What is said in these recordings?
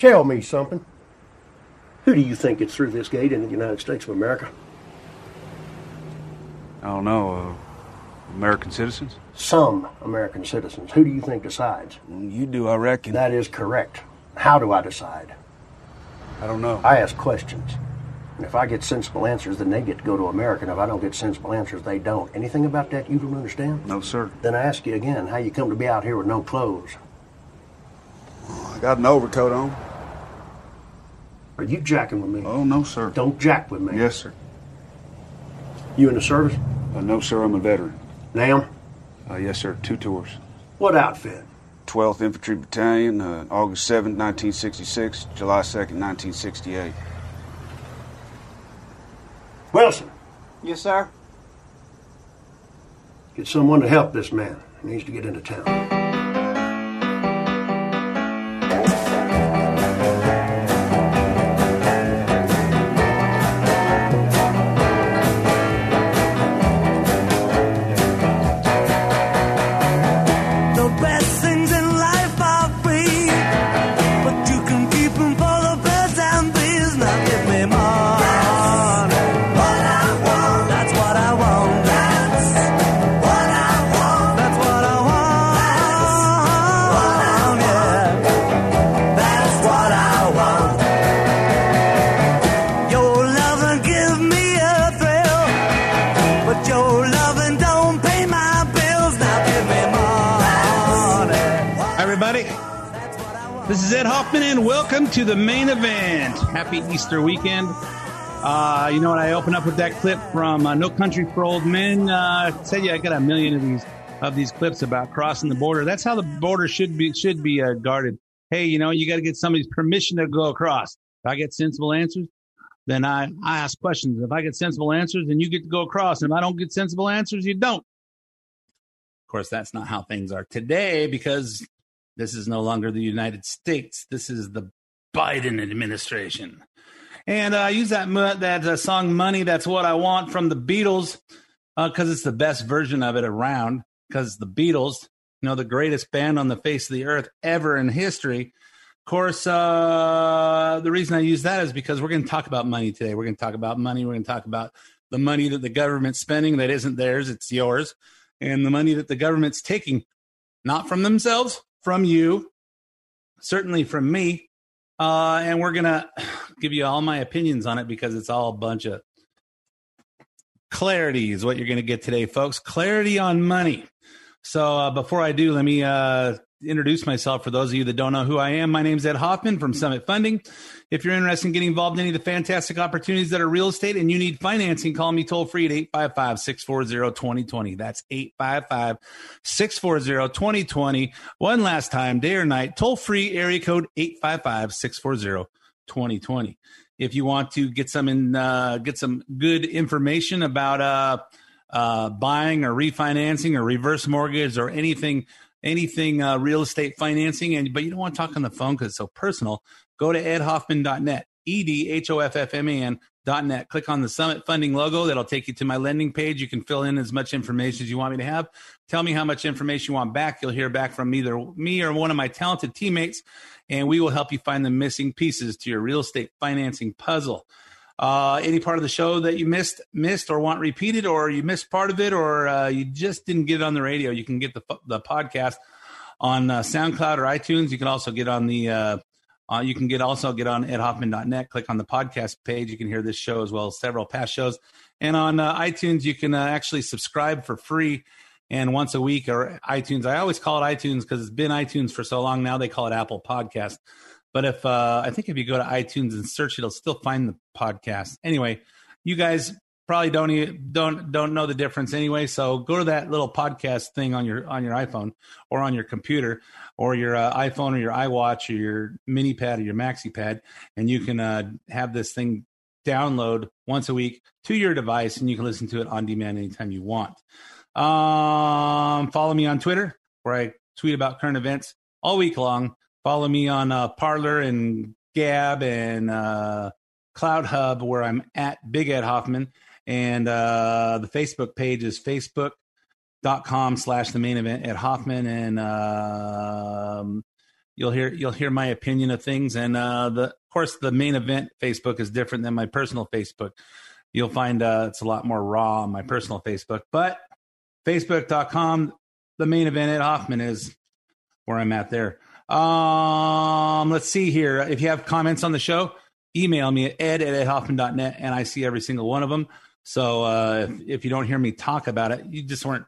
Tell me something. Who do you think gets through this gate in the United States of America? I don't know. Uh, American citizens? Some American citizens. Who do you think decides? You do, I reckon. That is correct. How do I decide? I don't know. I ask questions. And if I get sensible answers, then they get to go to America. And if I don't get sensible answers, they don't. Anything about that you don't understand? No, sir. Then I ask you again how you come to be out here with no clothes. I got an overcoat on. Are you jacking with me? Oh, no, sir. Don't jack with me. Yes, sir. You in the service? Uh, no, sir, I'm a veteran. Now? Uh, yes, sir, two tours. What outfit? 12th Infantry Battalion, uh, August 7th, 1966, July 2nd, 1968. Wilson, Yes, sir. get someone to help this man. He needs to get into town. To the main event. Happy Easter weekend. Uh, you know what? I open up with that clip from uh, No Country for Old Men. Uh, said you I got a million of these of these clips about crossing the border. That's how the border should be should be uh, guarded. Hey, you know, you got to get somebody's permission to go across. If I get sensible answers, then I, I ask questions. If I get sensible answers, then you get to go across. And if I don't get sensible answers, you don't. Of course, that's not how things are today because this is no longer the United States. This is the Biden administration. And uh, I use that that uh, song "Money." That's what I want from the Beatles because it's the best version of it around. Because the Beatles, you know, the greatest band on the face of the earth ever in history. Of course, uh, the reason I use that is because we're going to talk about money today. We're going to talk about money. We're going to talk about the money that the government's spending that isn't theirs, it's yours, and the money that the government's taking, not from themselves, from you, certainly from me. Uh, and we're going to give you all my opinions on it because it's all a bunch of clarity, is what you're going to get today, folks. Clarity on money. So uh, before I do, let me uh, introduce myself for those of you that don't know who I am. My name is Ed Hoffman from Summit Funding. If you're interested in getting involved in any of the fantastic opportunities that are real estate and you need financing, call me toll free at 855 640 2020. That's 855 640 2020. One last time, day or night, toll free area code 855 640 2020. If you want to get some in, uh, get some good information about uh, uh, buying or refinancing or reverse mortgage or anything anything uh, real estate financing. And but you don't want to talk on the phone because it's so personal. Go to edhoffman.net e-d-h-o-f-f-m-a-n dot net click on the summit funding logo. That'll take you to my lending page. You can fill in as much information as you want me to have. Tell me how much information you want back. You'll hear back from either me or one of my talented teammates and we will help you find the missing pieces to your real estate financing puzzle uh, any part of the show that you missed, missed or want repeated, or you missed part of it, or uh, you just didn't get it on the radio, you can get the the podcast on uh, SoundCloud or iTunes. You can also get on the uh, uh, you can get also get on edhoffman.net. Click on the podcast page. You can hear this show as well as several past shows. And on uh, iTunes, you can uh, actually subscribe for free. And once a week, or iTunes, I always call it iTunes because it's been iTunes for so long. Now they call it Apple Podcast. But if uh, I think if you go to iTunes and search, it'll still find the podcast. Anyway, you guys probably don't don't don't know the difference anyway. So go to that little podcast thing on your on your iPhone or on your computer or your uh, iPhone or your iWatch or your mini pad or your maxi pad, and you can uh, have this thing download once a week to your device, and you can listen to it on demand anytime you want. Um, follow me on Twitter where I tweet about current events all week long. Follow me on uh, Parler and Gab and uh, CloutHub where I'm at Big Ed Hoffman. And uh, the Facebook page is facebook.com slash the main event at Hoffman. And um, you'll hear you'll hear my opinion of things. And uh, the of course the main event Facebook is different than my personal Facebook. You'll find uh, it's a lot more raw on my personal Facebook, but facebook.com, the main event at Hoffman is where I'm at there. Um, let's see here. If you have comments on the show, email me at ed at edhoffman.net and I see every single one of them. So uh, if, if you don't hear me talk about it, you just weren't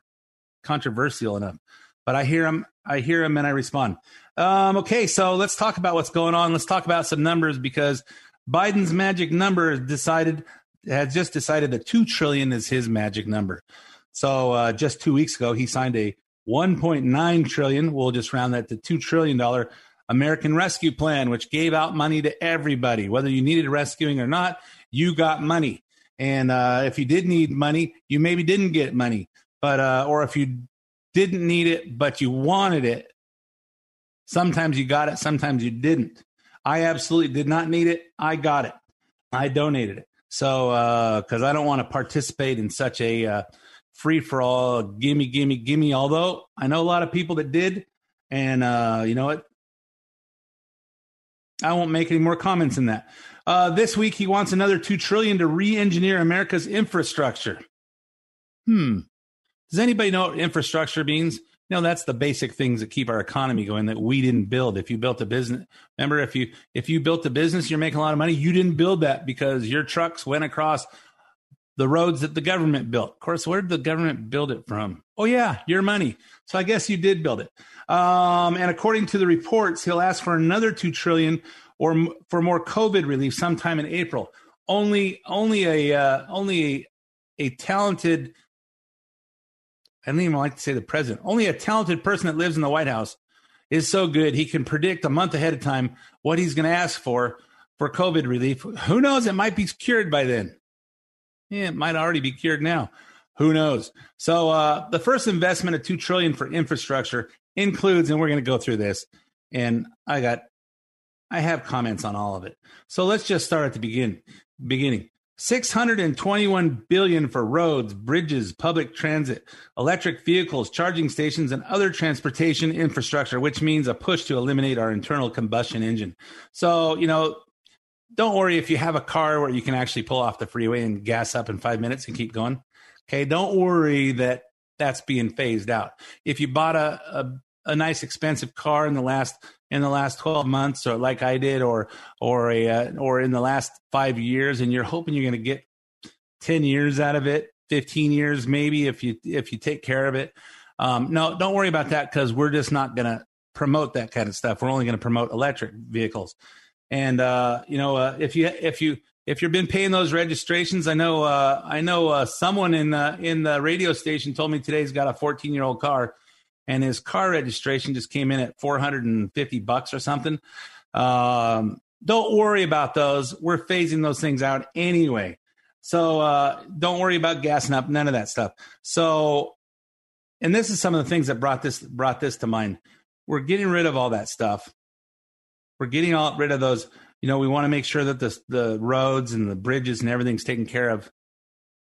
controversial enough. But I hear them, I hear them, and I respond. Um, okay, so let's talk about what's going on. Let's talk about some numbers because Biden's magic number decided has just decided that two trillion is his magic number. So uh, just two weeks ago, he signed a 1.9 trillion. We'll just round that to two trillion dollar American Rescue Plan, which gave out money to everybody, whether you needed rescuing or not. You got money, and uh, if you did need money, you maybe didn't get money, but uh, or if you didn't need it but you wanted it, sometimes you got it, sometimes you didn't. I absolutely did not need it. I got it. I donated it. So, because uh, I don't want to participate in such a uh, free for all, gimme, gimme, gimme. Although I know a lot of people that did, and uh, you know what? I won't make any more comments in that. Uh, this week, he wants another two trillion to re-engineer America's infrastructure. Hmm. Does anybody know what infrastructure means? No, that's the basic things that keep our economy going that we didn't build. If you built a business, remember if you if you built a business, you're making a lot of money. You didn't build that because your trucks went across the roads that the government built. Of course, where did the government build it from? Oh yeah, your money. So I guess you did build it. Um, and according to the reports, he'll ask for another two trillion or m- for more COVID relief sometime in April. Only, only a, uh, only a, a talented. I don't even like to say the president. Only a talented person that lives in the White House is so good he can predict a month ahead of time what he's going to ask for for COVID relief. Who knows? It might be cured by then. Yeah, it might already be cured now. Who knows? So uh, the first investment of two trillion for infrastructure includes, and we're going to go through this. And I got, I have comments on all of it. So let's just start at the begin, beginning. 621 billion for roads, bridges, public transit, electric vehicles, charging stations and other transportation infrastructure, which means a push to eliminate our internal combustion engine. So, you know, don't worry if you have a car where you can actually pull off the freeway and gas up in five minutes and keep going. Okay, don't worry that that's being phased out. If you bought a, a, a nice expensive car in the last in the last 12 months or like I did or or a uh, or in the last 5 years and you're hoping you're going to get 10 years out of it, 15 years maybe if you if you take care of it. Um, no, don't worry about that cuz we're just not going to promote that kind of stuff. We're only going to promote electric vehicles. And uh, you know, uh, if you if you if you've been paying those registrations, I know uh, I know uh, someone in the in the radio station told me today he's got a 14 year old car, and his car registration just came in at 450 bucks or something. Um, don't worry about those. We're phasing those things out anyway. So uh, don't worry about gassing up. None of that stuff. So, and this is some of the things that brought this brought this to mind. We're getting rid of all that stuff we're getting all rid of those. You know, we want to make sure that the the roads and the bridges and everything's taken care of.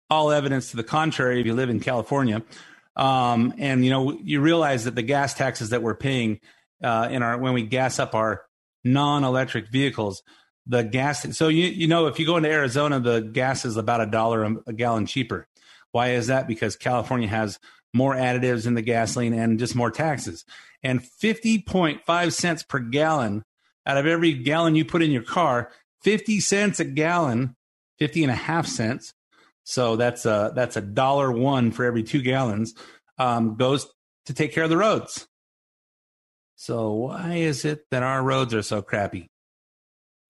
All evidence to the contrary, if you live in California, um, and you know, you realize that the gas taxes that we're paying uh, in our when we gas up our non-electric vehicles, the gas. So you you know, if you go into Arizona, the gas is about a dollar a gallon cheaper. Why is that? Because California has more additives in the gasoline and just more taxes. And 50.5 cents per gallon out of every gallon you put in your car, 50 cents a gallon, 50 and a half cents. So that's a, that's a dollar one for every two gallons um, goes to take care of the roads. So why is it that our roads are so crappy?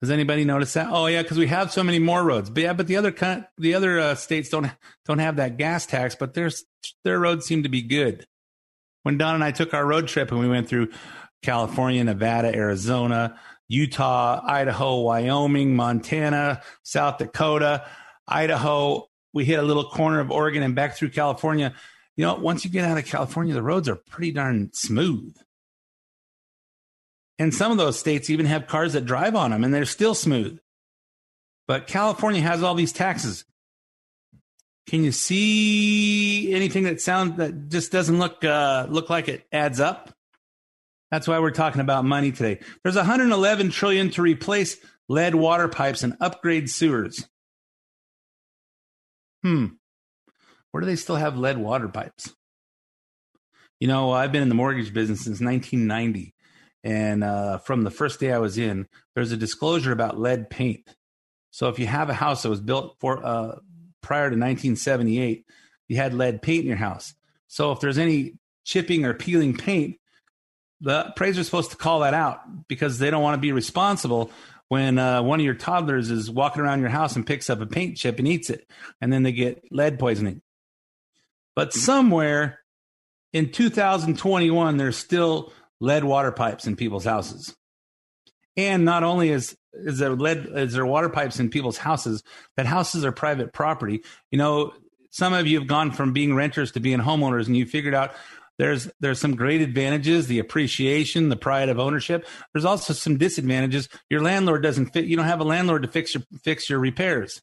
Does anybody notice that? Oh yeah, because we have so many more roads. But yeah, but the other the other uh, states don't don't have that gas tax, but their their roads seem to be good. When Don and I took our road trip and we went through California, Nevada, Arizona, Utah, Idaho, Wyoming, Montana, South Dakota, Idaho, we hit a little corner of Oregon and back through California. You know, once you get out of California, the roads are pretty darn smooth. And some of those states even have cars that drive on them and they're still smooth. But California has all these taxes. Can you see anything that sounds that just doesn't look uh, look like it adds up? That's why we're talking about money today. There's 111 trillion to replace lead water pipes and upgrade sewers. Hmm. Where do they still have lead water pipes? You know, I've been in the mortgage business since 1990. And uh, from the first day I was in, there's a disclosure about lead paint. So if you have a house that was built for uh, prior to 1978, you had lead paint in your house. So if there's any chipping or peeling paint, the appraiser is supposed to call that out because they don't want to be responsible when uh, one of your toddlers is walking around your house and picks up a paint chip and eats it, and then they get lead poisoning. But somewhere in 2021, there's still lead water pipes in people's houses. And not only is is there lead is there water pipes in people's houses, that houses are private property. You know, some of you have gone from being renters to being homeowners, and you figured out there's there's some great advantages, the appreciation, the pride of ownership. There's also some disadvantages. Your landlord doesn't fit. You don't have a landlord to fix your fix your repairs.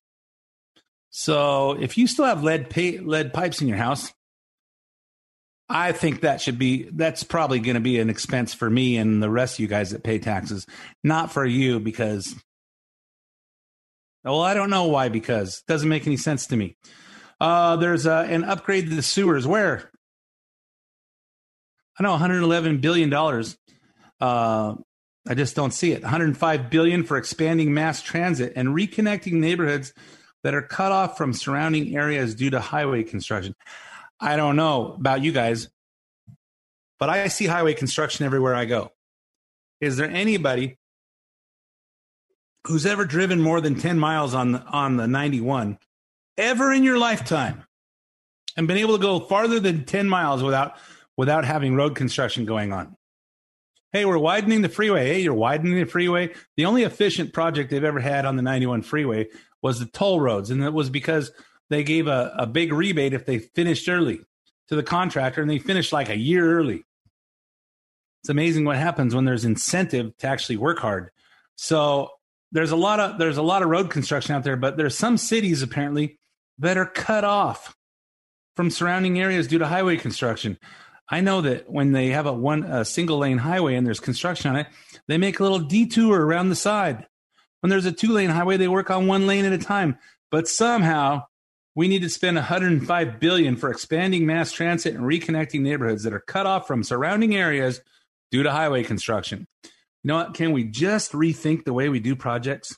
So if you still have lead lead pipes in your house, I think that should be that's probably going to be an expense for me and the rest of you guys that pay taxes, not for you because well, I don't know why because it doesn't make any sense to me. Uh, there's uh, an upgrade to the sewers where I know 111 billion dollars. Uh, I just don't see it. 105 billion for expanding mass transit and reconnecting neighborhoods that are cut off from surrounding areas due to highway construction. I don't know about you guys, but I see highway construction everywhere I go. Is there anybody who's ever driven more than 10 miles on the, on the 91 ever in your lifetime and been able to go farther than 10 miles without without having road construction going on? Hey, we're widening the freeway. Hey, you're widening the freeway. The only efficient project they've ever had on the 91 freeway was the toll roads, and it was because they gave a, a big rebate if they finished early to the contractor and they finished like a year early. It's amazing what happens when there's incentive to actually work hard. So there's a lot of there's a lot of road construction out there, but there's some cities apparently that are cut off from surrounding areas due to highway construction. I know that when they have a one a single lane highway and there's construction on it, they make a little detour around the side. When there's a two lane highway, they work on one lane at a time. But somehow we need to spend 105 billion for expanding mass transit and reconnecting neighborhoods that are cut off from surrounding areas due to highway construction. You know what? Can we just rethink the way we do projects?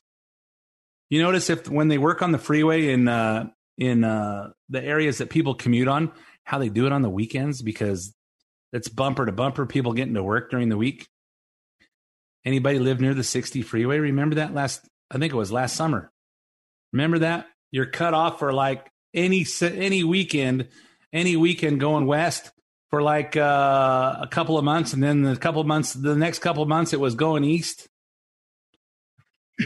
You notice if when they work on the freeway in uh, in uh, the areas that people commute on, how they do it on the weekends because it's bumper to bumper people getting to work during the week. Anybody live near the 60 freeway? Remember that last? I think it was last summer. Remember that you're cut off for like any any weekend, any weekend going west for like uh, a couple of months, and then the couple of months, the next couple of months, it was going east.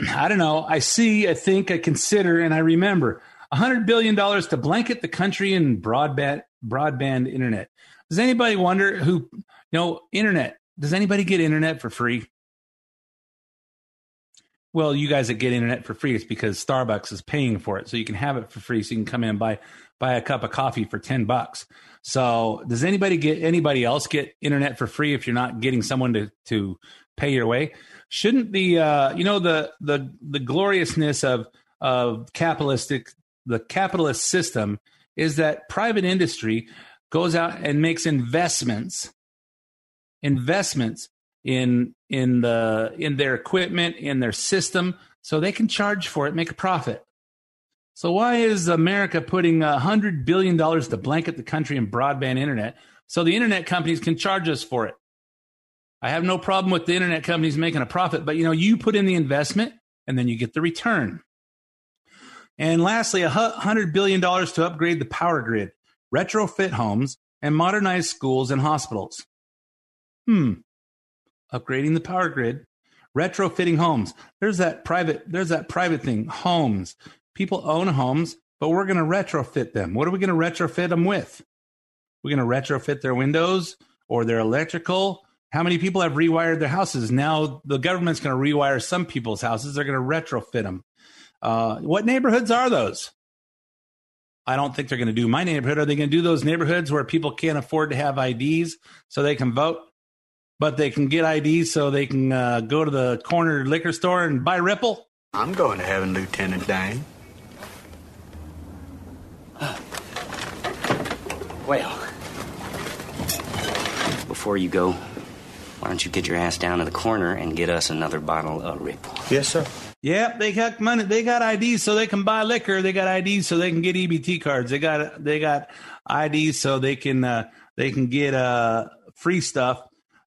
I don't know. I see, I think, I consider, and I remember $100 billion to blanket the country in broadband, broadband internet. Does anybody wonder who, you know, internet? Does anybody get internet for free? Well, you guys that get internet for free, it's because Starbucks is paying for it. So you can have it for free. So you can come in and buy, buy a cup of coffee for 10 bucks. So does anybody get, anybody else get internet for free if you're not getting someone to, to pay your way? Shouldn't the, uh, you know, the, the, the gloriousness of, of capitalistic, the capitalist system is that private industry goes out and makes investments, investments in in the in their equipment in their system so they can charge for it make a profit. So why is america putting a hundred billion dollars to blanket the country in broadband internet so the internet companies can charge us for it? I have no problem with the internet companies making a profit but you know you put in the investment and then you get the return. And lastly, a $100 billion to upgrade the power grid, retrofit homes, and modernize schools and hospitals. Hmm. Upgrading the power grid, retrofitting homes. There's that private, there's that private thing. Homes. People own homes, but we're going to retrofit them. What are we going to retrofit them with? We're going to retrofit their windows or their electrical. How many people have rewired their houses? Now the government's going to rewire some people's houses. They're going to retrofit them. Uh, what neighborhoods are those? I don't think they're going to do my neighborhood. Are they going to do those neighborhoods where people can't afford to have IDs so they can vote, but they can get IDs so they can uh, go to the corner liquor store and buy Ripple? I'm going to heaven, Lieutenant Dan. Well, before you go, why don't you get your ass down to the corner and get us another bottle of Ripple? Yes, sir. Yep, they got money. They got IDs so they can buy liquor. They got IDs so they can get EBT cards. They got they got IDs so they can uh, they can get uh, free stuff.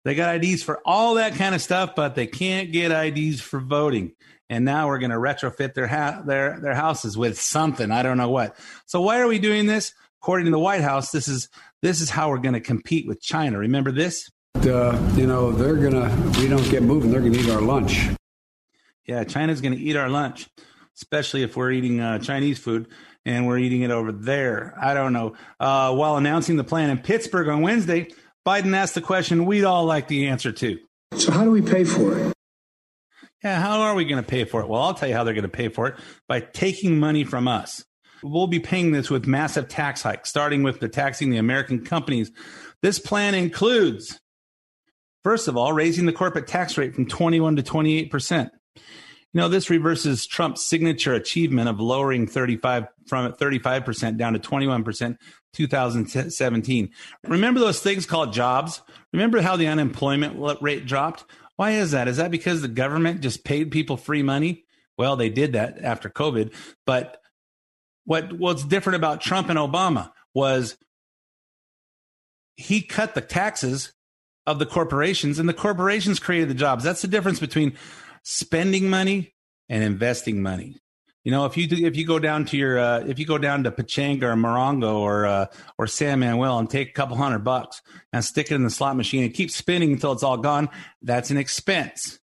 They got IDs for all that kind of stuff, but they can't get IDs for voting. And now we're going to retrofit their ha- their their houses with something. I don't know what. So why are we doing this? According to the White House, this is this is how we're going to compete with China. Remember this? Uh, you know, they're gonna. We don't get moving. They're gonna eat our lunch. Yeah, China's going to eat our lunch, especially if we're eating uh, Chinese food and we're eating it over there. I don't know. Uh, while announcing the plan in Pittsburgh on Wednesday, Biden asked the question we'd all like the answer to. So, how do we pay for it? Yeah, how are we going to pay for it? Well, I'll tell you how they're going to pay for it by taking money from us. We'll be paying this with massive tax hikes, starting with the taxing the American companies. This plan includes, first of all, raising the corporate tax rate from 21 to 28 percent. You know, this reverses Trump's signature achievement of lowering 35 from 35% down to 21% 2017. Remember those things called jobs? Remember how the unemployment rate dropped? Why is that? Is that because the government just paid people free money? Well, they did that after COVID, but what what's different about Trump and Obama was he cut the taxes of the corporations and the corporations created the jobs. That's the difference between spending money and investing money. You know, if you do, if you go down to your uh, if you go down to Pechanga or Morongo or uh, or San Manuel and take a couple hundred bucks and stick it in the slot machine and keep spinning until it's all gone, that's an expense.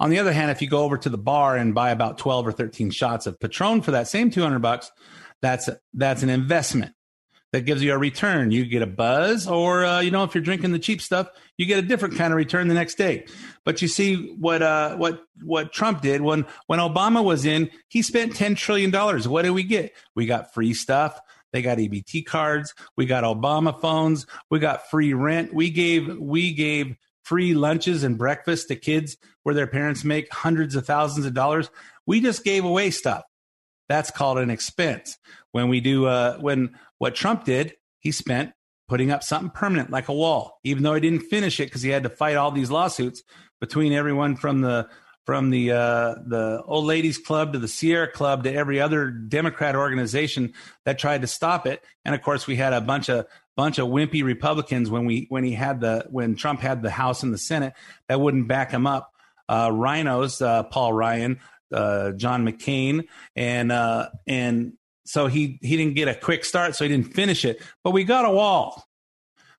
On the other hand, if you go over to the bar and buy about twelve or thirteen shots of Patron for that same two hundred bucks, that's that's an investment that gives you a return. You get a buzz, or uh, you know, if you're drinking the cheap stuff, you get a different kind of return the next day. But you see what uh, what what Trump did when when Obama was in, he spent ten trillion dollars. What did we get? We got free stuff. They got EBT cards. We got Obama phones. We got free rent. We gave we gave free lunches and breakfast to kids where their parents make hundreds of thousands of dollars. We just gave away stuff. That's called an expense. When we do, uh, when what Trump did, he spent putting up something permanent like a wall, even though he didn't finish it because he had to fight all these lawsuits between everyone from the from the uh, the old ladies club to the Sierra Club to every other Democrat organization that tried to stop it. And of course, we had a bunch of bunch of wimpy Republicans when we when he had the when Trump had the House and the Senate that wouldn't back him up. Uh, RINOs, uh, Paul Ryan, uh, John McCain, and uh, and so he he didn't get a quick start, so he didn't finish it. But we got a wall.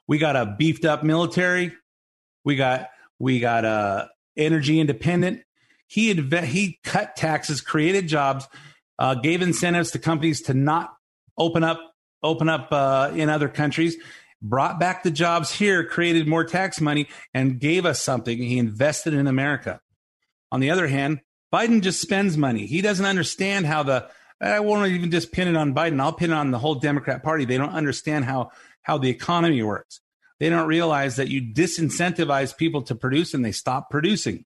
We got a beefed up military. We got we got a energy independent. He had he cut taxes, created jobs, uh, gave incentives to companies to not open up open up uh, in other countries. Brought back the jobs here, created more tax money, and gave us something. He invested in America. On the other hand, Biden just spends money. He doesn't understand how the I won't even just pin it on Biden. I'll pin it on the whole Democrat Party. They don't understand how how the economy works. They don't realize that you disincentivize people to produce and they stop producing.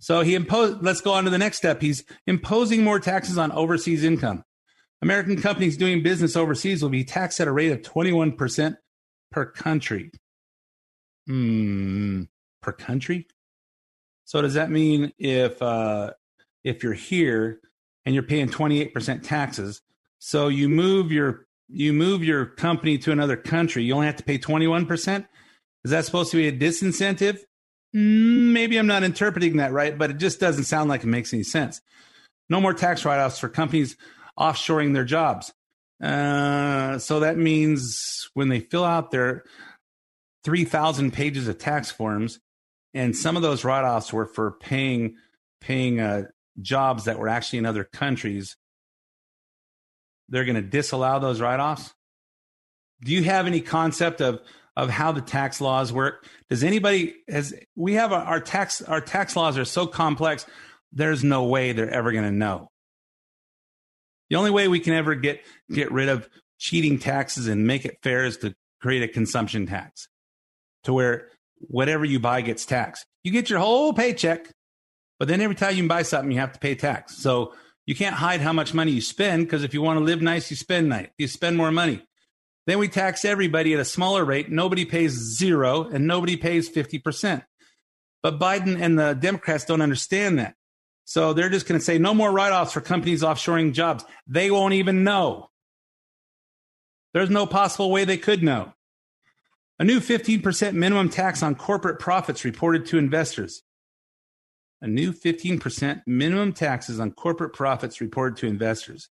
So he imposed. Let's go on to the next step. He's imposing more taxes on overseas income. American companies doing business overseas will be taxed at a rate of 21% per country. Hmm, per country? So does that mean if uh, if you're here and you're paying 28% taxes, so you move your you move your company to another country, you only have to pay 21%? Is that supposed to be a disincentive? Mm, Maybe I'm not interpreting that right, but it just doesn't sound like it makes any sense. No more tax write offs for companies offshoring their jobs. Uh, so that means when they fill out their 3,000 pages of tax forms, and some of those write offs were for paying paying uh, jobs that were actually in other countries, they're going to disallow those write offs. Do you have any concept of of how the tax laws work? Does anybody has we have our, our tax our tax laws are so complex? There's no way they're ever going to know. The only way we can ever get get rid of cheating taxes and make it fair is to create a consumption tax, to where whatever you buy gets taxed. You get your whole paycheck, but then every time you buy something, you have to pay tax. So you can't hide how much money you spend because if you want to live nice, you spend nice. You spend more money. Then we tax everybody at a smaller rate. Nobody pays zero and nobody pays 50%. But Biden and the Democrats don't understand that. So they're just going to say no more write offs for companies offshoring jobs. They won't even know. There's no possible way they could know. A new 15% minimum tax on corporate profits reported to investors. A new 15% minimum taxes on corporate profits reported to investors.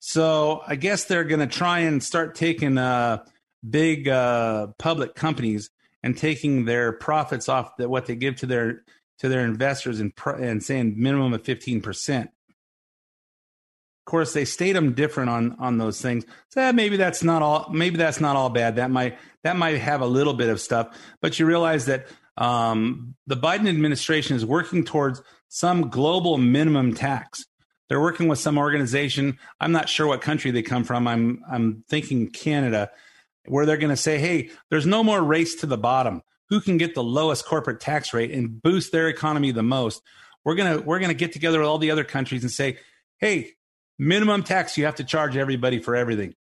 So I guess they're going to try and start taking uh, big uh, public companies and taking their profits off that what they give to their to their investors and pr- and saying minimum of fifteen percent. Of course, they state them different on on those things. So eh, maybe that's not all. Maybe that's not all bad. That might that might have a little bit of stuff, but you realize that um, the Biden administration is working towards some global minimum tax. They're working with some organization. I'm not sure what country they come from. I'm I'm thinking Canada, where they're going to say, "Hey, there's no more race to the bottom. Who can get the lowest corporate tax rate and boost their economy the most?" We're gonna we're gonna get together with all the other countries and say, "Hey, minimum tax you have to charge everybody for everything.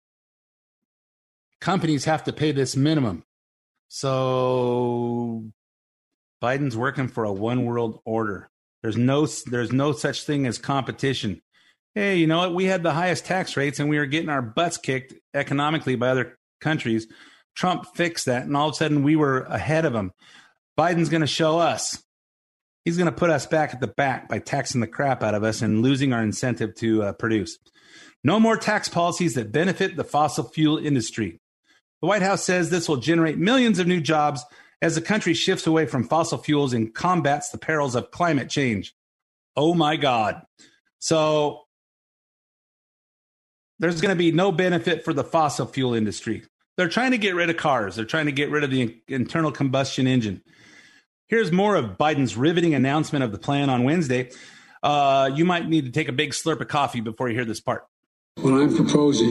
Companies have to pay this minimum." So Biden's working for a one world order. There's no there's no such thing as competition. Hey, you know what? We had the highest tax rates and we were getting our butts kicked economically by other countries. Trump fixed that and all of a sudden we were ahead of him. Biden's going to show us. He's going to put us back at the back by taxing the crap out of us and losing our incentive to uh, produce. No more tax policies that benefit the fossil fuel industry. The White House says this will generate millions of new jobs as the country shifts away from fossil fuels and combats the perils of climate change. Oh my God. So there's going to be no benefit for the fossil fuel industry. They're trying to get rid of cars, they're trying to get rid of the internal combustion engine. Here's more of Biden's riveting announcement of the plan on Wednesday. Uh, you might need to take a big slurp of coffee before you hear this part. What I'm proposing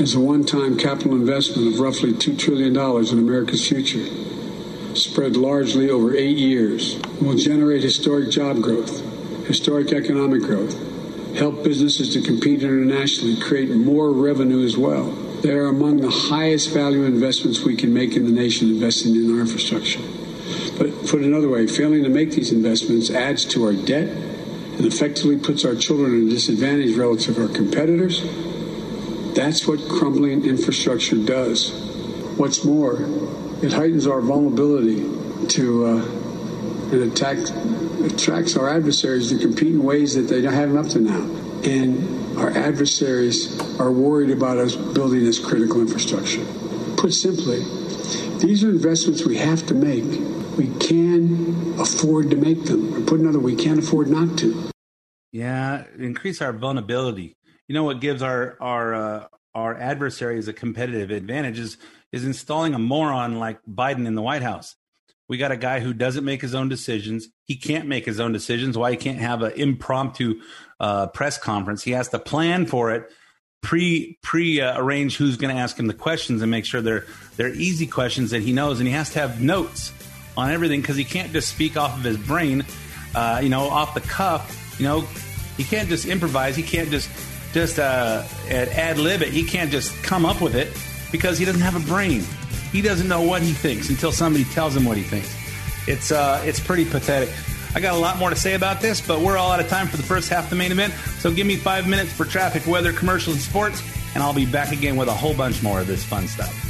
is a one time capital investment of roughly $2 trillion in America's future, spread largely over eight years. will generate historic job growth, historic economic growth, help businesses to compete internationally, create more revenue as well. They are among the highest value investments we can make in the nation investing in our infrastructure. But put another way, failing to make these investments adds to our debt and effectively puts our children at a disadvantage relative to our competitors. That's what crumbling infrastructure does. What's more, it heightens our vulnerability to uh, attack, attracts our adversaries to compete in ways that they haven't have up to now. And our adversaries are worried about us building this critical infrastructure. Put simply, these are investments we have to make. We can afford to make them. Or put another, we can't afford not to. Yeah, increase our vulnerability. You know what gives our our uh, our adversaries a competitive advantage is is installing a moron like Biden in the White House. We got a guy who doesn't make his own decisions. He can't make his own decisions. Why he can't have an impromptu uh, press conference? He has to plan for it, pre pre arrange who's going to ask him the questions and make sure they're they're easy questions that he knows. And he has to have notes on everything because he can't just speak off of his brain, uh, you know, off the cuff. You know, he can't just improvise. He can't just just uh, ad lib it. He can't just come up with it because he doesn't have a brain. He doesn't know what he thinks until somebody tells him what he thinks. It's uh, it's pretty pathetic. I got a lot more to say about this, but we're all out of time for the first half of the main event. So give me five minutes for traffic, weather, commercials, and sports, and I'll be back again with a whole bunch more of this fun stuff.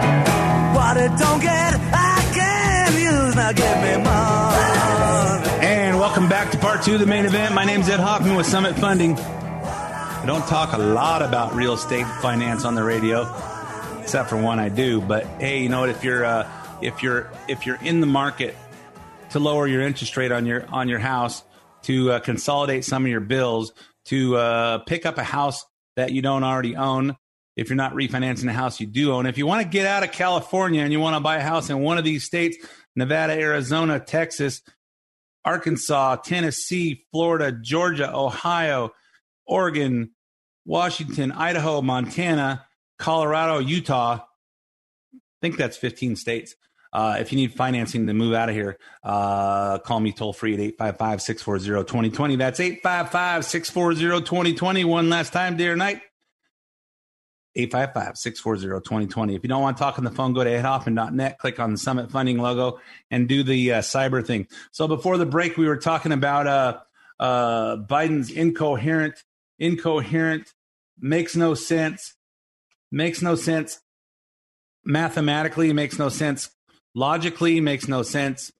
Don't get, I can use. Now give me money. And welcome back to part two of the main event. My name's Ed Hoffman with Summit Funding. I don't talk a lot about real estate finance on the radio, except for one I do. But hey, you know what? If you're uh, if you're if you're in the market to lower your interest rate on your on your house, to uh, consolidate some of your bills, to uh, pick up a house that you don't already own. If you're not refinancing a house you do own, if you want to get out of California and you want to buy a house in one of these states, Nevada, Arizona, Texas, Arkansas, Tennessee, Florida, Georgia, Ohio, Oregon, Washington, Idaho, Montana, Colorado, Utah. I think that's 15 states. Uh, if you need financing to move out of here, uh, call me toll free at 855 640 2020. That's 855 640 2020. One last time, dear night. 855 640 2020. If you don't want to talk on the phone, go to edhoffman.net, click on the Summit Funding logo, and do the uh, cyber thing. So before the break, we were talking about uh, uh, Biden's incoherent, incoherent, makes no sense, makes no sense mathematically, makes no sense logically, makes no sense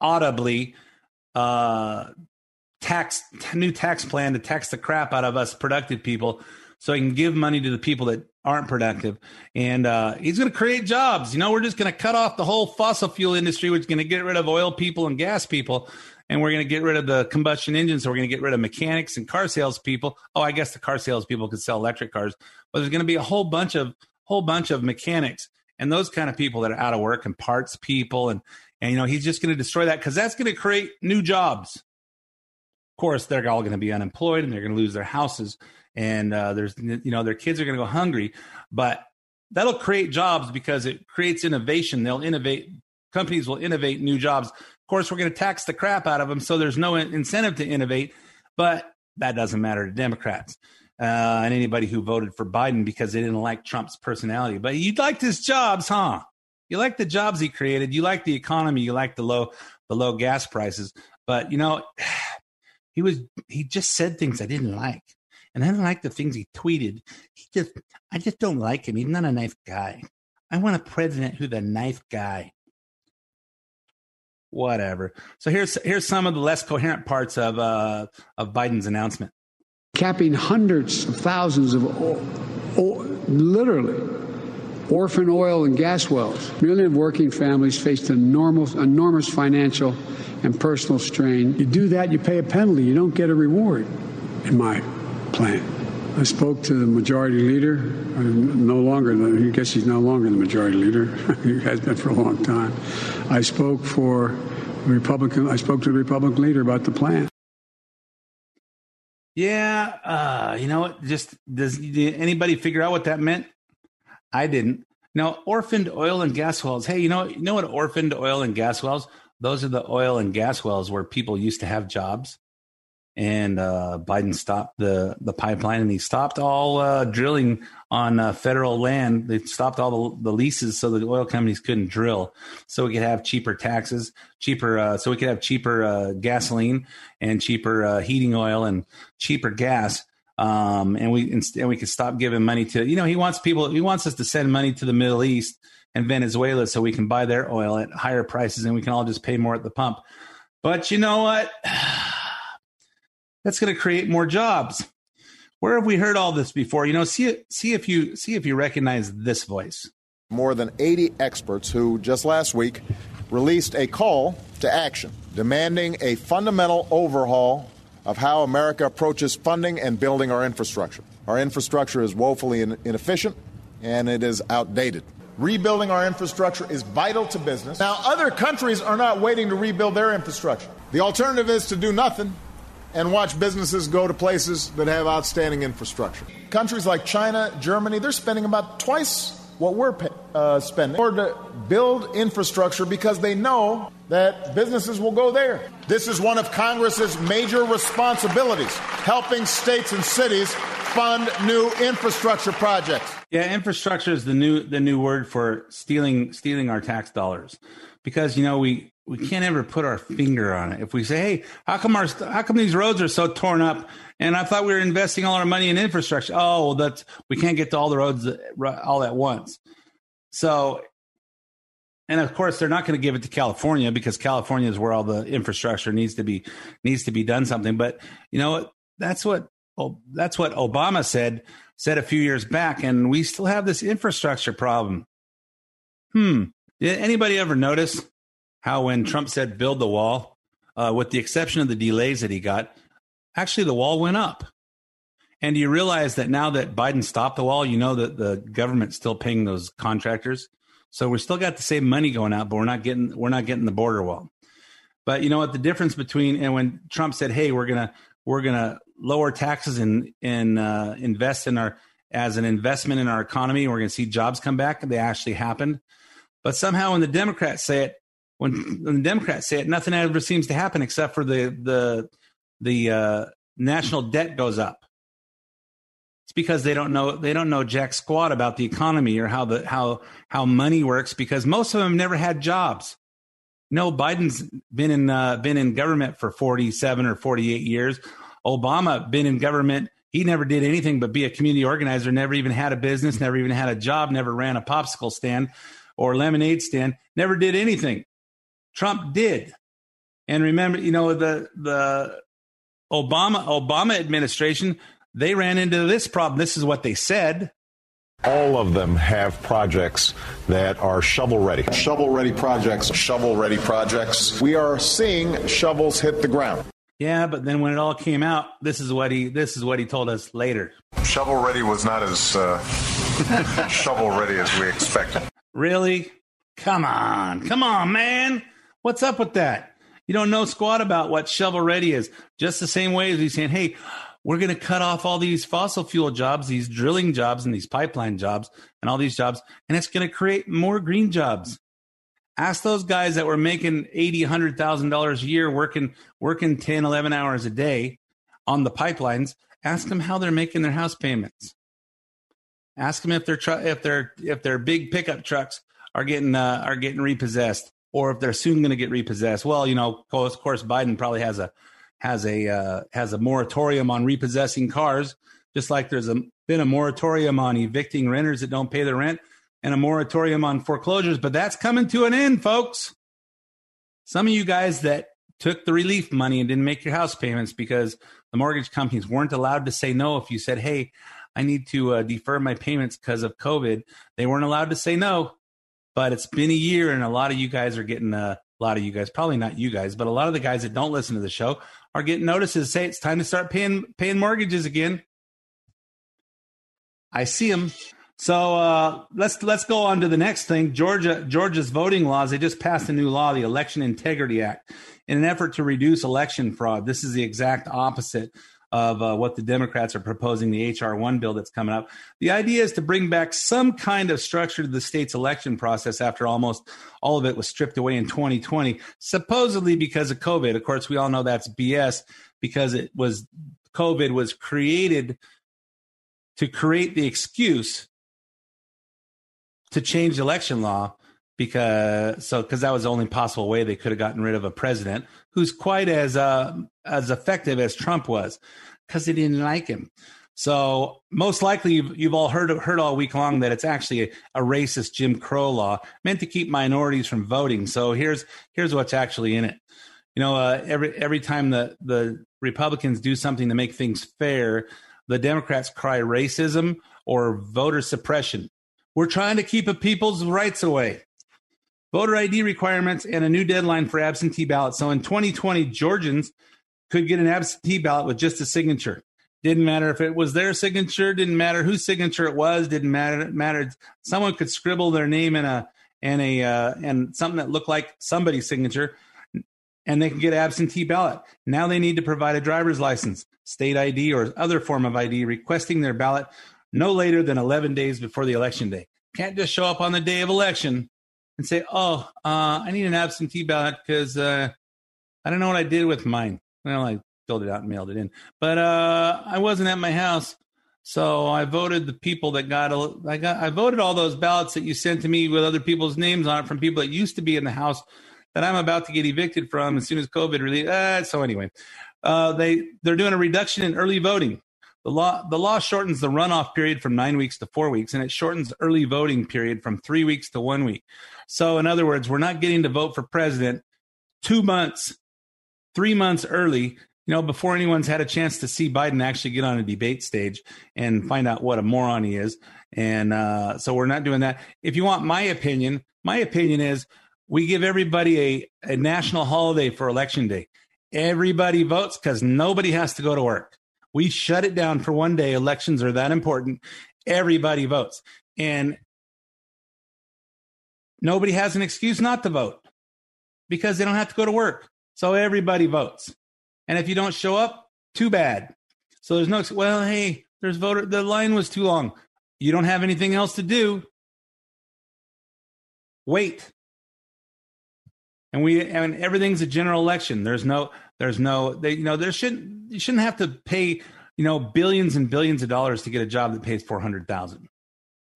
audibly. Uh, tax new tax plan to tax the crap out of us productive people so he can give money to the people that aren't productive. And uh, he's going to create jobs. You know, we're just going to cut off the whole fossil fuel industry, which is going to get rid of oil people and gas people. And we're going to get rid of the combustion engines. So we're going to get rid of mechanics and car salespeople. Oh, I guess the car salespeople could sell electric cars, but there's going to be a whole bunch of whole bunch of mechanics and those kind of people that are out of work and parts people. And and you know, he's just going to destroy that because that's going to create new jobs. Of course, they're all going to be unemployed and they're going to lose their houses and uh, there's you know their kids are going to go hungry but that'll create jobs because it creates innovation. They'll innovate companies will innovate new jobs. Of course we're going to tax the crap out of them so there's no incentive to innovate but that doesn't matter to democrats uh, and anybody who voted for biden because they didn't like trump's personality. But you liked his jobs huh? You like the jobs he created. You like the economy. You like the low the low gas prices. But you know he was he just said things i didn't like and I don't like the things he tweeted. He just, I just don't like him. He's not a nice guy. I want a president who's a nice guy. Whatever. So here's here's some of the less coherent parts of uh, of Biden's announcement. Capping hundreds of thousands of, o- o- literally, orphan oil and gas wells. Millions of working families faced enormous, enormous financial and personal strain. You do that, you pay a penalty. You don't get a reward, in my plan. I spoke to the majority leader. I'm no longer, I guess he's no longer the majority leader. he has been for a long time. I spoke for Republican. I spoke to the Republican leader about the plan. Yeah, uh, you know what? Just does did anybody figure out what that meant? I didn't. Now, orphaned oil and gas wells. Hey, you know, you know what orphaned oil and gas wells? Those are the oil and gas wells where people used to have jobs and uh, Biden stopped the the pipeline, and he stopped all uh, drilling on uh, federal land. They stopped all the, the, leases so the oil companies couldn't drill, so we could have cheaper taxes, cheaper, uh, so we could have cheaper uh, gasoline and cheaper uh, heating oil and cheaper gas. Um, and we and we could stop giving money to you know he wants people he wants us to send money to the Middle East and Venezuela so we can buy their oil at higher prices and we can all just pay more at the pump. But you know what? That's going to create more jobs. Where have we heard all this before? You know, see see if you see if you recognize this voice. More than 80 experts who just last week released a call to action demanding a fundamental overhaul of how America approaches funding and building our infrastructure. Our infrastructure is woefully in- inefficient and it is outdated. Rebuilding our infrastructure is vital to business. Now, other countries are not waiting to rebuild their infrastructure. The alternative is to do nothing and watch businesses go to places that have outstanding infrastructure. Countries like China, Germany, they're spending about twice what we're uh, spending in order to build infrastructure because they know that businesses will go there. This is one of Congress's major responsibilities, helping states and cities fund new infrastructure projects. Yeah, infrastructure is the new the new word for stealing stealing our tax dollars. Because you know, we we can't ever put our finger on it. If we say, "Hey, how come our how come these roads are so torn up?" and I thought we were investing all our money in infrastructure. Oh, well, that's we can't get to all the roads all at once. So, and of course, they're not going to give it to California because California is where all the infrastructure needs to be needs to be done something. But you know, that's what oh, that's what Obama said said a few years back, and we still have this infrastructure problem. Hmm. Did anybody ever notice how when Trump said build the wall, uh, with the exception of the delays that he got, actually the wall went up. And you realize that now that Biden stopped the wall, you know that the government's still paying those contractors. So we still got the same money going out, but we're not getting we're not getting the border wall. But you know what the difference between and when Trump said, "Hey, we're gonna we're gonna lower taxes and and uh, invest in our as an investment in our economy, we're gonna see jobs come back," they actually happened. But somehow when the Democrats say it, when, when the Democrats say it, nothing ever seems to happen except for the the the uh, national debt goes up. It's because they don't know they don't know jack squat about the economy or how the how how money works because most of them never had jobs. No, Biden's been in uh, been in government for forty seven or forty eight years. Obama been in government. He never did anything but be a community organizer. Never even had a business. Never even had a job. Never ran a popsicle stand or lemonade stand. Never did anything. Trump did. And remember, you know the the Obama Obama administration, they ran into this problem. This is what they said. All of them have projects that are shovel ready. Shovel ready projects, shovel ready projects. We are seeing shovels hit the ground. Yeah, but then when it all came out, this is what he this is what he told us later. Shovel ready was not as uh, shovel ready as we expected. Really? Come on, come on, man. What's up with that? You don't know squat about what shovel ready is. Just the same way as he's saying, hey, we're going to cut off all these fossil fuel jobs, these drilling jobs, and these pipeline jobs, and all these jobs, and it's going to create more green jobs. Ask those guys that were making eighty, hundred thousand dollars a year, working working 10, 11 hours a day on the pipelines. Ask them how they're making their house payments. Ask them if their tr- if their if their big pickup trucks are getting uh, are getting repossessed or if they're soon going to get repossessed. Well, you know, of course, Biden probably has a has a uh, has a moratorium on repossessing cars, just like there's a, been a moratorium on evicting renters that don't pay their rent, and a moratorium on foreclosures. But that's coming to an end, folks. Some of you guys that took the relief money and didn't make your house payments because the mortgage companies weren't allowed to say no if you said, "Hey, I need to uh, defer my payments because of COVID." They weren't allowed to say no but it's been a year and a lot of you guys are getting uh, a lot of you guys probably not you guys but a lot of the guys that don't listen to the show are getting notices say it's time to start paying paying mortgages again. I see them so uh, let's let's go on to the next thing. Georgia georgia's voting laws they just passed a new law the election integrity act in an effort to reduce election fraud. This is the exact opposite of uh, what the Democrats are proposing, the H.R. 1 bill that's coming up. The idea is to bring back some kind of structure to the state's election process after almost all of it was stripped away in 2020, supposedly because of COVID. Of course, we all know that's BS because it was COVID was created to create the excuse to change election law because so because that was the only possible way they could have gotten rid of a president who's quite as uh, as effective as Trump was because they didn't like him. So most likely you've, you've, all heard heard all week long that it's actually a, a, racist Jim Crow law meant to keep minorities from voting. So here's here's what's actually in it. You know, uh, every every time the the Republicans do something to make things fair, the Democrats cry racism or voter suppression. We're trying to keep a people's rights away. Voter ID requirements and a new deadline for absentee ballots. So in 2020, Georgians could get an absentee ballot with just a signature. Didn't matter if it was their signature, didn't matter whose signature it was, didn't matter. It Mattered. Someone could scribble their name in a and a uh, and something that looked like somebody's signature, and they can get absentee ballot. Now they need to provide a driver's license, state ID, or other form of ID, requesting their ballot no later than 11 days before the election day. Can't just show up on the day of election and say, "Oh, uh, I need an absentee ballot because uh, I don't know what I did with mine." Well, I filled it out and mailed it in. But uh, I wasn't at my house, so I voted the people that got. A, I got. I voted all those ballots that you sent to me with other people's names on it from people that used to be in the house that I'm about to get evicted from as soon as COVID really. Uh, so anyway, uh, they they're doing a reduction in early voting. The law the law shortens the runoff period from nine weeks to four weeks, and it shortens early voting period from three weeks to one week. So in other words, we're not getting to vote for president two months, three months early you know, before anyone's had a chance to see Biden actually get on a debate stage and find out what a moron he is. And uh, so we're not doing that. If you want my opinion, my opinion is we give everybody a, a national holiday for election day. Everybody votes because nobody has to go to work. We shut it down for one day. Elections are that important. Everybody votes. And nobody has an excuse not to vote because they don't have to go to work. So everybody votes. And if you don't show up, too bad. So there's no, well, hey, there's voter, the line was too long. You don't have anything else to do. Wait. And we, and everything's a general election. There's no, there's no, they, you know, there shouldn't, you shouldn't have to pay, you know, billions and billions of dollars to get a job that pays 400,000.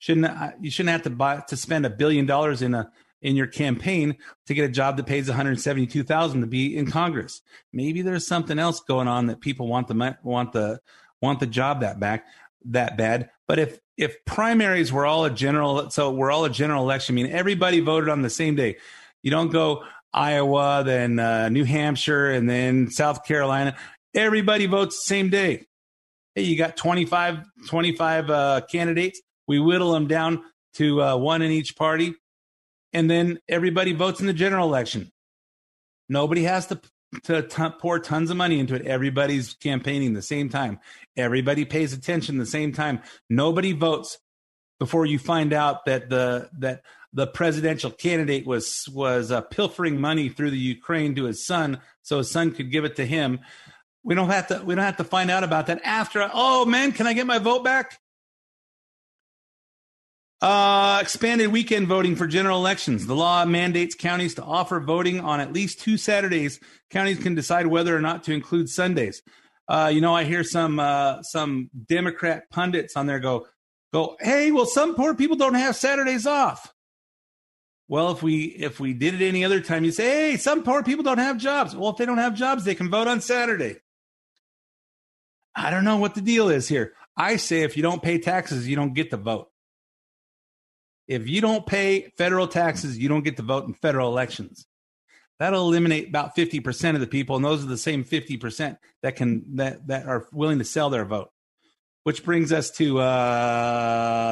Shouldn't, uh, you shouldn't have to buy, to spend a billion dollars in a, in your campaign to get a job that pays 172,000 to be in Congress. Maybe there's something else going on that people want the want the want the job that back that bad. But if if primaries were all a general, so we're all a general election, I mean everybody voted on the same day. You don't go Iowa, then uh, New Hampshire, and then South Carolina. Everybody votes the same day. Hey, you got 25, 25 uh, candidates. We whittle them down to uh, one in each party and then everybody votes in the general election. Nobody has to to t- pour tons of money into it. Everybody's campaigning the same time. Everybody pays attention the same time. Nobody votes before you find out that the that the presidential candidate was was uh, pilfering money through the Ukraine to his son, so his son could give it to him. We don't have to. We don't have to find out about that after. Oh man, can I get my vote back? Uh, expanded weekend voting for general elections. The law mandates counties to offer voting on at least two Saturdays. Counties can decide whether or not to include Sundays. Uh, you know, I hear some uh, some Democrat pundits on there go go, hey, well, some poor people don't have Saturdays off. Well, if we if we did it any other time, you say, hey, some poor people don't have jobs. Well, if they don't have jobs, they can vote on Saturday. I don't know what the deal is here. I say if you don't pay taxes, you don't get to vote if you don't pay federal taxes, you don't get to vote in federal elections. That'll eliminate about 50% of the people, and those are the same 50% that can that that are willing to sell their vote. Which brings us to uh,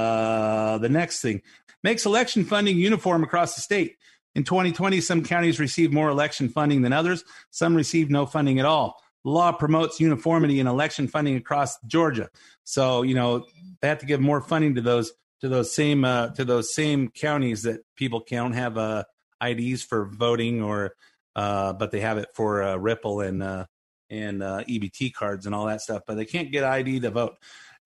the next thing. Makes election funding uniform across the state. In 2020, some counties received more election funding than others. Some received no funding at all. Law promotes uniformity in election funding across Georgia. So, you know, they have to give more funding to those to those same uh, to those same counties that people can't have uh, IDs for voting or uh, but they have it for uh, Ripple and uh, and uh, EBT cards and all that stuff, but they can't get ID to vote.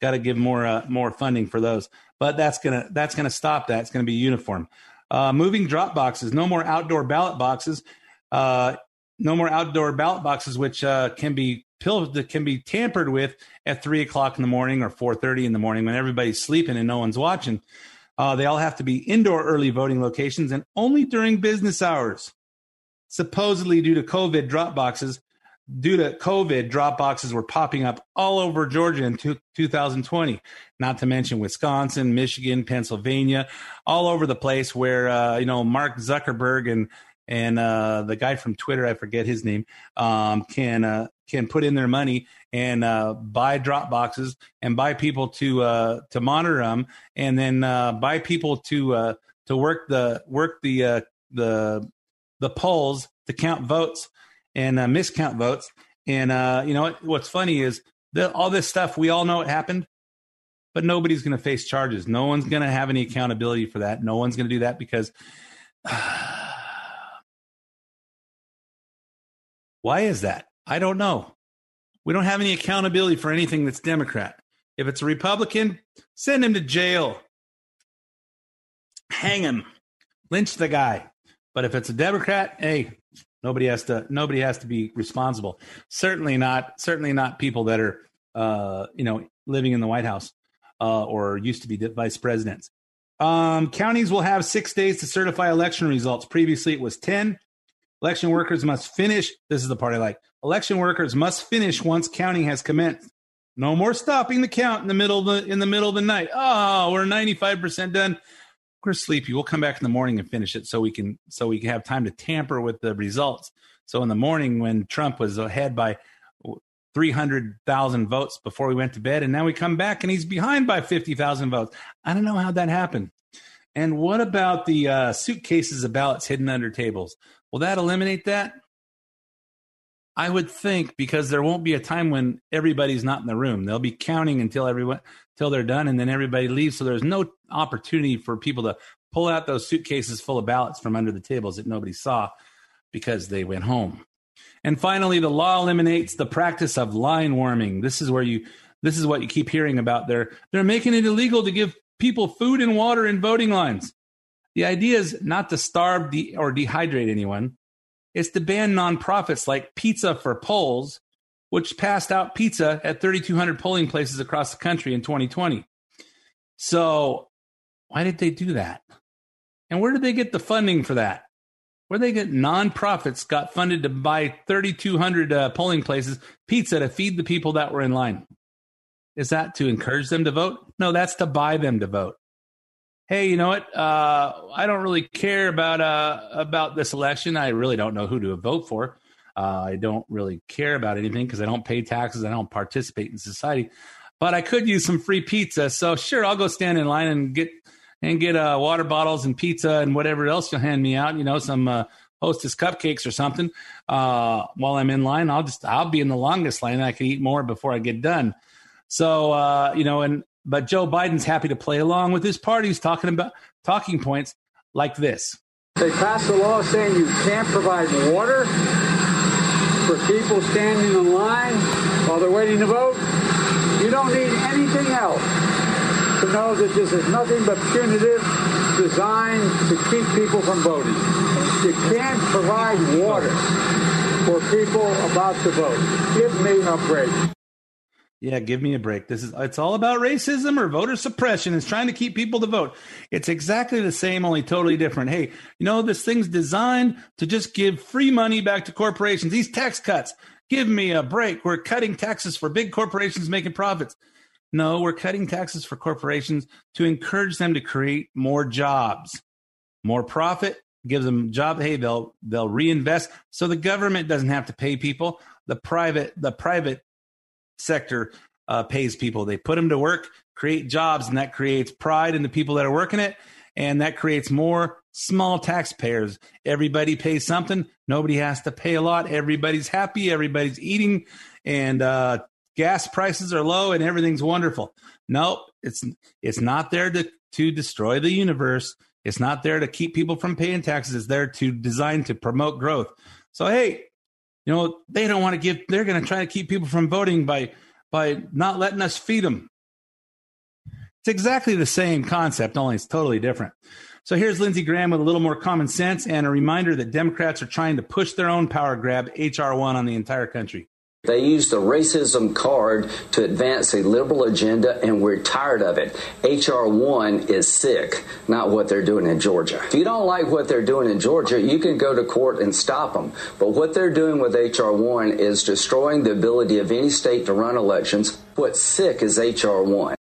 Got to give more uh, more funding for those, but that's gonna that's gonna stop that. It's gonna be uniform. Uh, moving drop boxes, no more outdoor ballot boxes, uh, no more outdoor ballot boxes, which uh, can be pills that can be tampered with at three o'clock in the morning or four thirty in the morning when everybody's sleeping and no one's watching. Uh, they all have to be indoor early voting locations and only during business hours. Supposedly due to COVID drop boxes, due to COVID, drop boxes were popping up all over Georgia in two, 2020. Not to mention Wisconsin, Michigan, Pennsylvania, all over the place where uh, you know Mark Zuckerberg and and uh, the guy from Twitter, I forget his name, um, can uh, can put in their money and uh, buy drop boxes and buy people to uh, to monitor them, and then uh, buy people to uh, to work the work the the the polls to count votes and miscount votes. And you know what, what's funny is all this stuff we all know it happened, but nobody's going to face charges. No one's going to have any accountability for that. No one's going to do that because. Why is that? I don't know. We don't have any accountability for anything that's Democrat. If it's a Republican, send him to jail. Hang him. Lynch the guy. But if it's a Democrat, hey, nobody has to nobody has to be responsible. Certainly not certainly not people that are uh, you know, living in the White House uh, or used to be vice presidents. Um, counties will have six days to certify election results. Previously, it was 10. Election workers must finish. This is the part I like. Election workers must finish once counting has commenced. No more stopping the count in the middle of the in the middle of the night. Oh, we're 95% done. We're sleepy. We'll come back in the morning and finish it so we can so we can have time to tamper with the results. So in the morning when Trump was ahead by 300,000 votes before we went to bed and now we come back and he's behind by 50,000 votes. I don't know how that happened. And what about the uh, suitcases of ballots hidden under tables? Will that eliminate that? I would think because there won't be a time when everybody's not in the room. They'll be counting until everyone until they're done, and then everybody leaves. So there's no opportunity for people to pull out those suitcases full of ballots from under the tables that nobody saw because they went home. And finally, the law eliminates the practice of line warming. This is where you this is what you keep hearing about. They're they're making it illegal to give people food and water in voting lines. The idea is not to starve de- or dehydrate anyone. It's to ban nonprofits like Pizza for Polls, which passed out pizza at 3,200 polling places across the country in 2020. So, why did they do that? And where did they get the funding for that? Where they get nonprofits got funded to buy 3,200 uh, polling places pizza to feed the people that were in line. Is that to encourage them to vote? No, that's to buy them to vote hey, you know what? Uh, I don't really care about uh, about this election. I really don't know who to vote for. Uh, I don't really care about anything because I don't pay taxes. I don't participate in society. But I could use some free pizza, so sure, I'll go stand in line and get and get uh, water bottles and pizza and whatever else you'll hand me out. You know, some uh, Hostess cupcakes or something. Uh, while I'm in line, I'll just I'll be in the longest line. and I can eat more before I get done. So you know, and but Joe Biden's happy to play along with his party's talking about talking points like this. They passed a law saying you can't provide water for people standing in line while they're waiting to vote. You don't need anything else to know that this is nothing but punitive, designed to keep people from voting. You can't provide water for people about to vote. Give me a break. Yeah, give me a break. This is it's all about racism or voter suppression. It's trying to keep people to vote. It's exactly the same, only totally different. Hey, you know, this thing's designed to just give free money back to corporations. These tax cuts. Give me a break. We're cutting taxes for big corporations making profits. No, we're cutting taxes for corporations to encourage them to create more jobs. More profit gives them job. Hey, they'll they'll reinvest so the government doesn't have to pay people. The private the private sector uh, pays people. They put them to work, create jobs, and that creates pride in the people that are working it. And that creates more small taxpayers. Everybody pays something. Nobody has to pay a lot. Everybody's happy. Everybody's eating, and uh, gas prices are low, and everything's wonderful. Nope, it's it's not there to to destroy the universe. It's not there to keep people from paying taxes. It's there to design to promote growth. So hey, you know, they don't want to give, they're going to try to keep people from voting by, by not letting us feed them. It's exactly the same concept, only it's totally different. So here's Lindsey Graham with a little more common sense and a reminder that Democrats are trying to push their own power grab, HR1, on the entire country. They use the racism card to advance a liberal agenda, and we're tired of it. H.R. 1 is sick, not what they're doing in Georgia. If you don't like what they're doing in Georgia, you can go to court and stop them. But what they're doing with H.R. 1 is destroying the ability of any state to run elections. What's sick is H.R. 1.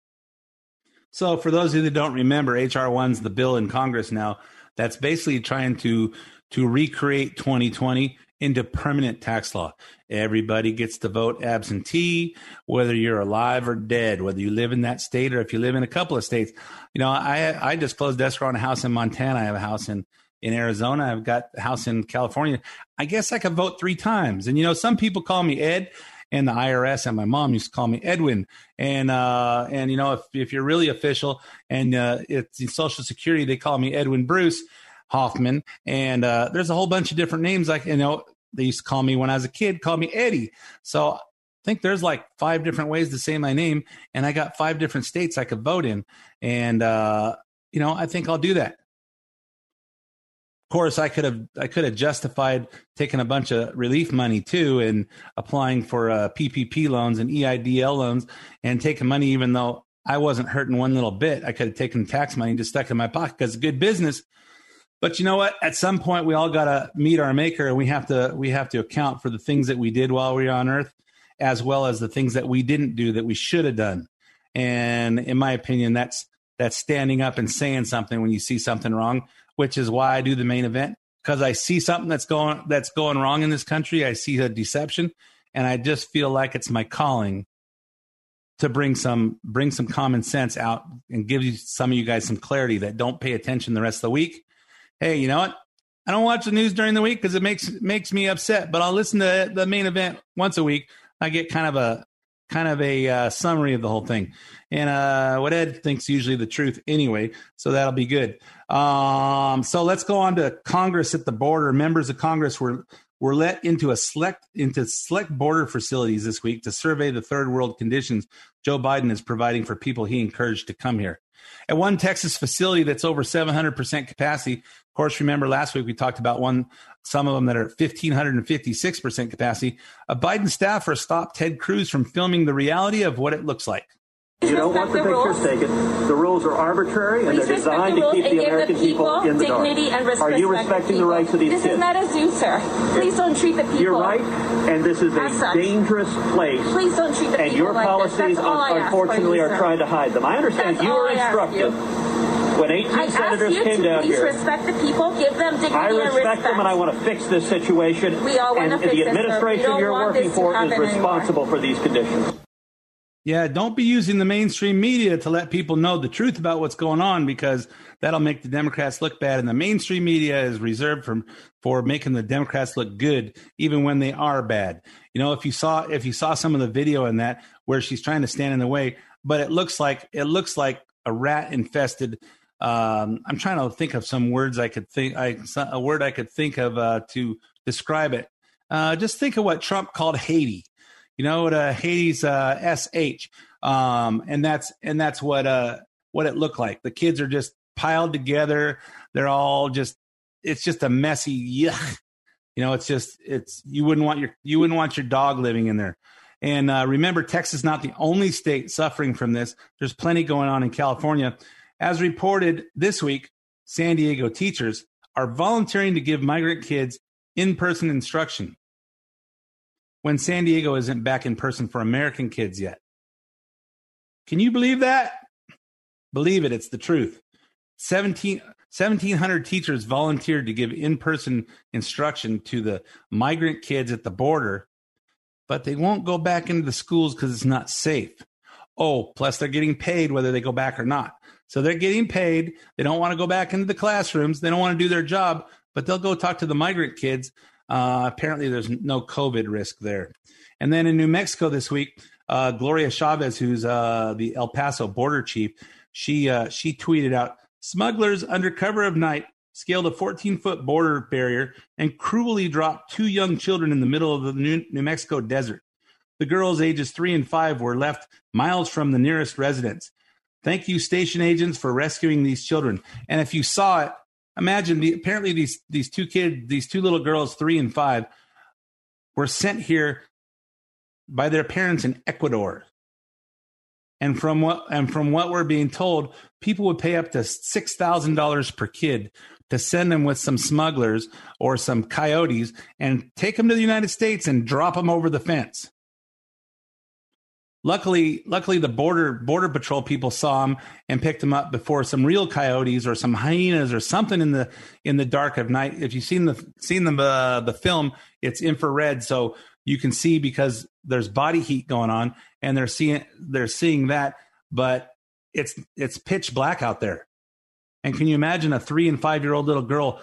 So, for those of you that don't remember, H.R. 1's the bill in Congress now that's basically trying to to recreate 2020 into permanent tax law. Everybody gets to vote absentee, whether you're alive or dead, whether you live in that state or if you live in a couple of states. You know, I I just closed escrow on a house in Montana. I have a house in in Arizona. I've got a house in California. I guess I could vote three times. And you know, some people call me Ed and the IRS and my mom used to call me Edwin. And uh, and you know, if if you're really official and uh, it's in Social Security, they call me Edwin Bruce Hoffman. And uh, there's a whole bunch of different names. Like you know, they used to call me when I was a kid, called me Eddie. So I think there's like five different ways to say my name, and I got five different states I could vote in. And uh, you know, I think I'll do that of course i could have i could have justified taking a bunch of relief money too and applying for uh, ppp loans and eidl loans and taking money even though i wasn't hurting one little bit i could have taken tax money and just stuck in my pocket because good business but you know what at some point we all got to meet our maker and we have to we have to account for the things that we did while we were on earth as well as the things that we didn't do that we should have done and in my opinion that's that's standing up and saying something when you see something wrong which is why I do the main event because I see something that's going that's going wrong in this country. I see a deception, and I just feel like it's my calling to bring some bring some common sense out and give you some of you guys some clarity that don't pay attention the rest of the week. Hey, you know what? I don't watch the news during the week because it makes makes me upset, but I'll listen to the main event once a week. I get kind of a kind of a uh, summary of the whole thing. And uh, what Ed thinks usually the truth anyway, so that'll be good. Um, so let's go on to Congress at the border. Members of Congress were were let into a select into select border facilities this week to survey the third world conditions Joe Biden is providing for people he encouraged to come here. At one Texas facility that's over 700% capacity, of course, remember last week we talked about one, some of them that are 1,556% capacity. A Biden staffer stopped Ted Cruz from filming the reality of what it looks like. You don't want the, the pictures taken. The rules are arbitrary and they're designed to keep the American the people, people, in the dark. And are you respecting the rights of these this kids? This is not a zoo, sir. Please don't treat the people. You're right, and this is a dangerous place. Please don't treat the and people And your like policies, unfortunately, you, are trying to hide them. I understand That's you were instructed. When 18 I senators you came to down please here, respect the people, give them dignity I respect, and respect them, and I want to fix this situation. We all want and to fix the this, administration you're working for is responsible for these conditions. Yeah, don't be using the mainstream media to let people know the truth about what's going on because that'll make the Democrats look bad. And the mainstream media is reserved for for making the Democrats look good, even when they are bad. You know, if you saw if you saw some of the video in that where she's trying to stand in the way, but it looks like it looks like a rat infested. Um, I'm trying to think of some words I could think I a word I could think of uh, to describe it. Uh, just think of what Trump called Haiti you know what uh, Hades uh, sh um, and that's and that's what uh what it looked like. The kids are just piled together. They're all just it's just a messy yuck you know it's just it's you wouldn't want your you wouldn't want your dog living in there. And uh, remember texas is not the only state suffering from this. There's plenty going on in california. As reported this week san diego teachers are volunteering to give migrant kids in-person instruction when San Diego isn't back in person for American kids yet. Can you believe that? Believe it, it's the truth. 17, 1,700 teachers volunteered to give in person instruction to the migrant kids at the border, but they won't go back into the schools because it's not safe. Oh, plus they're getting paid whether they go back or not. So they're getting paid. They don't want to go back into the classrooms. They don't want to do their job, but they'll go talk to the migrant kids uh, apparently, there's no COVID risk there. And then in New Mexico this week, uh, Gloria Chavez, who's uh, the El Paso border chief, she uh, she tweeted out: "Smugglers under cover of night scaled a 14 foot border barrier and cruelly dropped two young children in the middle of the New, New Mexico desert. The girls, ages three and five, were left miles from the nearest residence. Thank you, station agents, for rescuing these children. And if you saw it, imagine the, apparently these these two kids, these two little girls, three and five, were sent here by their parents in Ecuador. And from what and from what we're being told, people would pay up to six thousand dollars per kid to send them with some smugglers or some coyotes and take them to the United States and drop them over the fence. Luckily, luckily the border border patrol people saw him and picked him up before some real coyotes or some hyenas or something in the in the dark of night. If you've seen the seen the uh, the film, it's infrared, so you can see because there's body heat going on, and they're seeing they're seeing that, but it's it's pitch black out there. And can you imagine a three and five year old little girl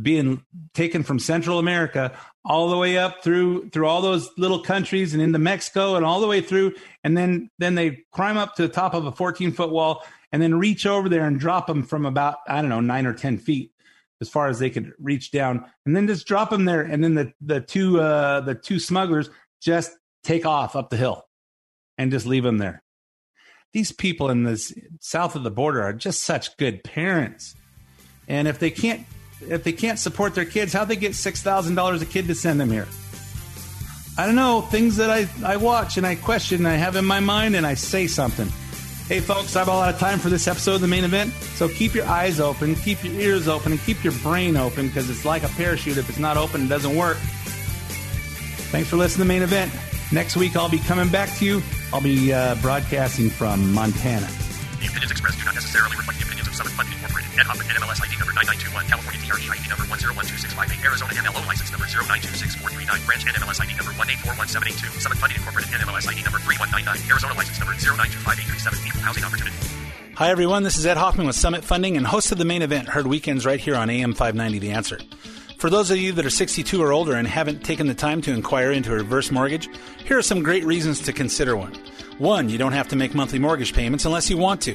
being taken from Central America all the way up through through all those little countries and into Mexico and all the way through, and then then they climb up to the top of a 14 foot wall and then reach over there and drop them from about I don't know nine or ten feet as far as they could reach down, and then just drop them there, and then the the two uh, the two smugglers just take off up the hill and just leave them there. These people in the south of the border are just such good parents, and if they can't if they can't support their kids, how they get six thousand dollars a kid to send them here? I don't know. Things that I, I watch and I question and I have in my mind and I say something. Hey folks, I have a lot of time for this episode of the main event, so keep your eyes open, keep your ears open, and keep your brain open because it's like a parachute. If it's not open, it doesn't work. Thanks for listening to the main event. Next week, I'll be coming back to you. I'll be uh, broadcasting from Montana. The opinions expressed do not necessarily reflect the opinions of Summit Funding Incorporated. Ed Hoffman, NMLS ID number 9921, California DRE ID number 1012658, Arizona MLO license number 0926439, Branch NMLS ID number 1841782, Summit Funding Incorporated NMLS ID number 3199, Arizona license number 0925837, Equal Housing Opportunity. Hi, everyone. This is Ed Hoffman with Summit Funding and host of the main event, heard weekends right here on AM 590 The Answer. For those of you that are 62 or older and haven't taken the time to inquire into a reverse mortgage, here are some great reasons to consider one. One, you don't have to make monthly mortgage payments unless you want to.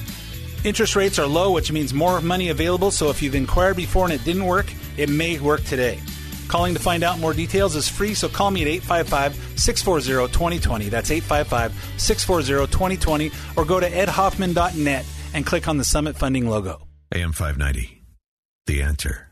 Interest rates are low, which means more money available, so if you've inquired before and it didn't work, it may work today. Calling to find out more details is free, so call me at 855 640 2020. That's 855 640 2020, or go to edhoffman.net and click on the Summit Funding logo. AM 590. The answer.